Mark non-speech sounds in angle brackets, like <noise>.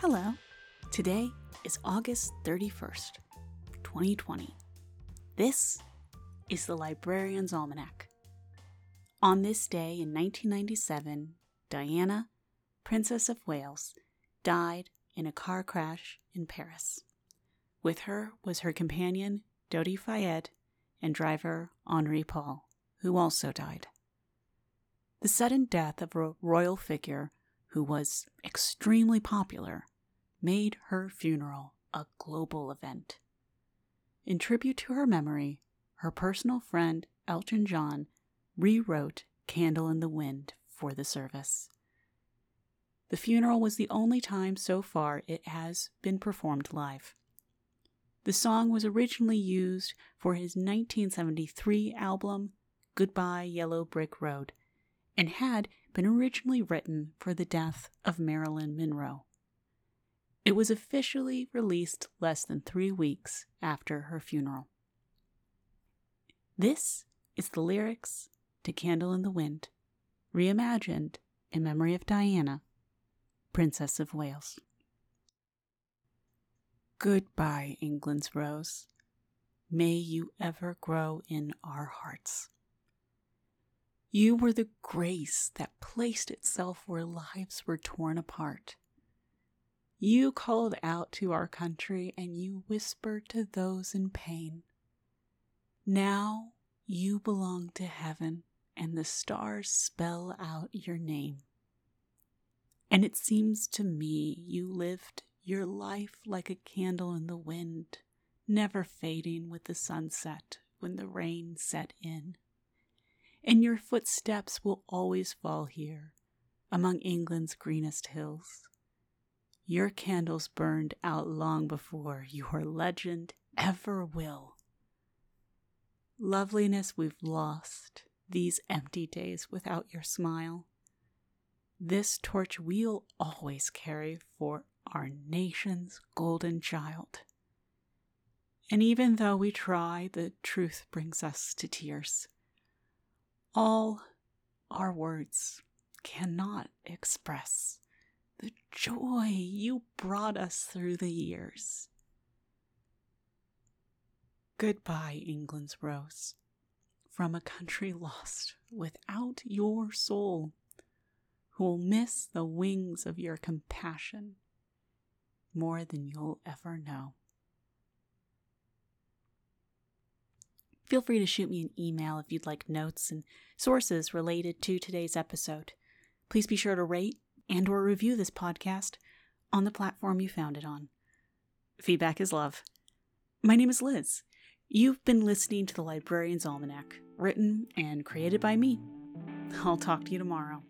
Hello. Today is August 31st, 2020. This is the Librarian's Almanac. On this day in 1997, Diana, Princess of Wales, died in a car crash in Paris. With her was her companion, Dodi Fayed, and driver Henri Paul, who also died. The sudden death of a royal figure who was extremely popular, made her funeral a global event. In tribute to her memory, her personal friend Elton John rewrote Candle in the Wind for the service. The funeral was the only time so far it has been performed live. The song was originally used for his 1973 album Goodbye Yellow Brick Road and had been originally written for the death of Marilyn Monroe. It was officially released less than three weeks after her funeral. This is the lyrics to Candle in the Wind, reimagined in memory of Diana, Princess of Wales. Goodbye, England's rose. May you ever grow in our hearts. You were the grace that placed itself where lives were torn apart. You called out to our country and you whispered to those in pain. Now you belong to heaven and the stars spell out your name. And it seems to me you lived your life like a candle in the wind, never fading with the sunset when the rain set in and your footsteps will always fall here among England's greenest hills. Your candles burned out long before your legend ever will. Loveliness we've lost these empty days without your smile. This torch we'll always carry for our nation's golden child. And even though we try, the truth brings us to tears. All our words cannot express the joy you brought us through the years. Goodbye, England's rose, from a country <laughs> lost without your soul, who will miss the wings of your compassion more than you'll ever know. Feel free to shoot me an email if you'd like notes and sources related to today's episode. Please be sure to rate and or review this podcast on the platform you found it on. Feedback is love. My name is Liz. You've been listening to the Librarian's Almanac, written and created by me. I'll talk to you tomorrow.